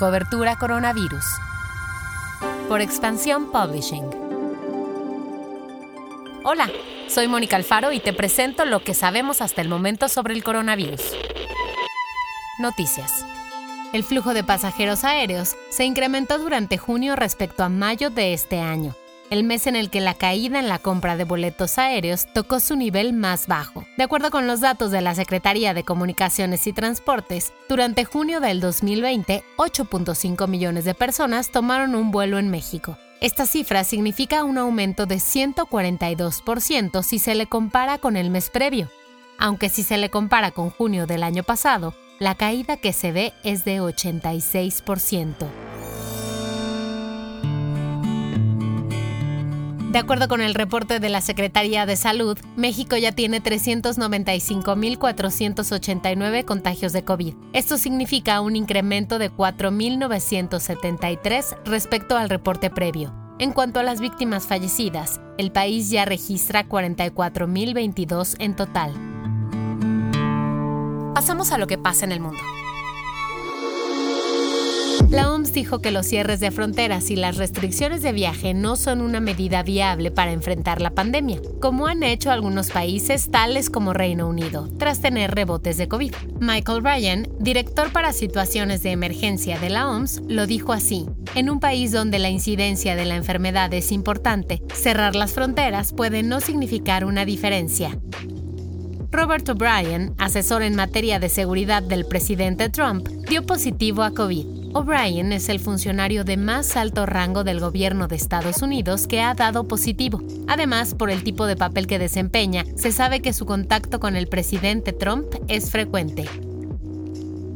Cobertura Coronavirus. Por Expansión Publishing. Hola, soy Mónica Alfaro y te presento lo que sabemos hasta el momento sobre el coronavirus. Noticias. El flujo de pasajeros aéreos se incrementó durante junio respecto a mayo de este año el mes en el que la caída en la compra de boletos aéreos tocó su nivel más bajo. De acuerdo con los datos de la Secretaría de Comunicaciones y Transportes, durante junio del 2020, 8.5 millones de personas tomaron un vuelo en México. Esta cifra significa un aumento de 142% si se le compara con el mes previo, aunque si se le compara con junio del año pasado, la caída que se ve es de 86%. De acuerdo con el reporte de la Secretaría de Salud, México ya tiene 395.489 contagios de COVID. Esto significa un incremento de 4.973 respecto al reporte previo. En cuanto a las víctimas fallecidas, el país ya registra 44.022 en total. Pasamos a lo que pasa en el mundo. La OMS dijo que los cierres de fronteras y las restricciones de viaje no son una medida viable para enfrentar la pandemia, como han hecho algunos países tales como Reino Unido, tras tener rebotes de COVID. Michael Ryan, director para situaciones de emergencia de la OMS, lo dijo así. En un país donde la incidencia de la enfermedad es importante, cerrar las fronteras puede no significar una diferencia. Robert O'Brien, asesor en materia de seguridad del presidente Trump, dio positivo a COVID O'Brien es el funcionario de más alto rango del gobierno de Estados Unidos que ha dado positivo. Además, por el tipo de papel que desempeña, se sabe que su contacto con el presidente Trump es frecuente.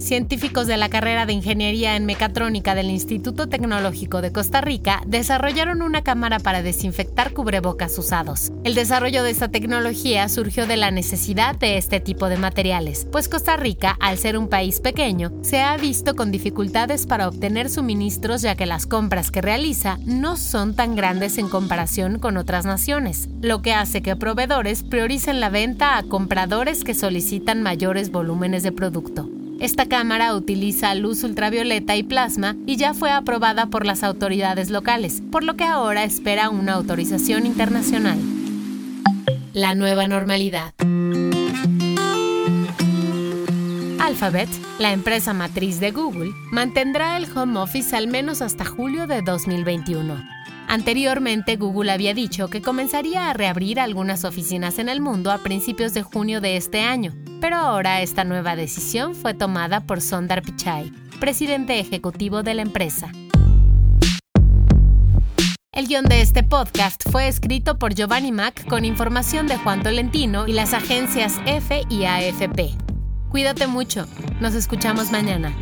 Científicos de la carrera de Ingeniería en Mecatrónica del Instituto Tecnológico de Costa Rica desarrollaron una cámara para desinfectar cubrebocas usados. El desarrollo de esta tecnología surgió de la necesidad de este tipo de materiales, pues Costa Rica, al ser un país pequeño, se ha visto con dificultades para obtener suministros ya que las compras que realiza no son tan grandes en comparación con otras naciones, lo que hace que proveedores prioricen la venta a compradores que solicitan mayores volúmenes de producto. Esta cámara utiliza luz ultravioleta y plasma y ya fue aprobada por las autoridades locales, por lo que ahora espera una autorización internacional. La nueva normalidad. Alphabet, la empresa matriz de Google, mantendrá el home office al menos hasta julio de 2021. Anteriormente, Google había dicho que comenzaría a reabrir algunas oficinas en el mundo a principios de junio de este año, pero ahora esta nueva decisión fue tomada por Sundar Pichai, presidente ejecutivo de la empresa. El guion de este podcast fue escrito por Giovanni Mac con información de Juan Tolentino y las agencias F y AFP. Cuídate mucho, nos escuchamos mañana.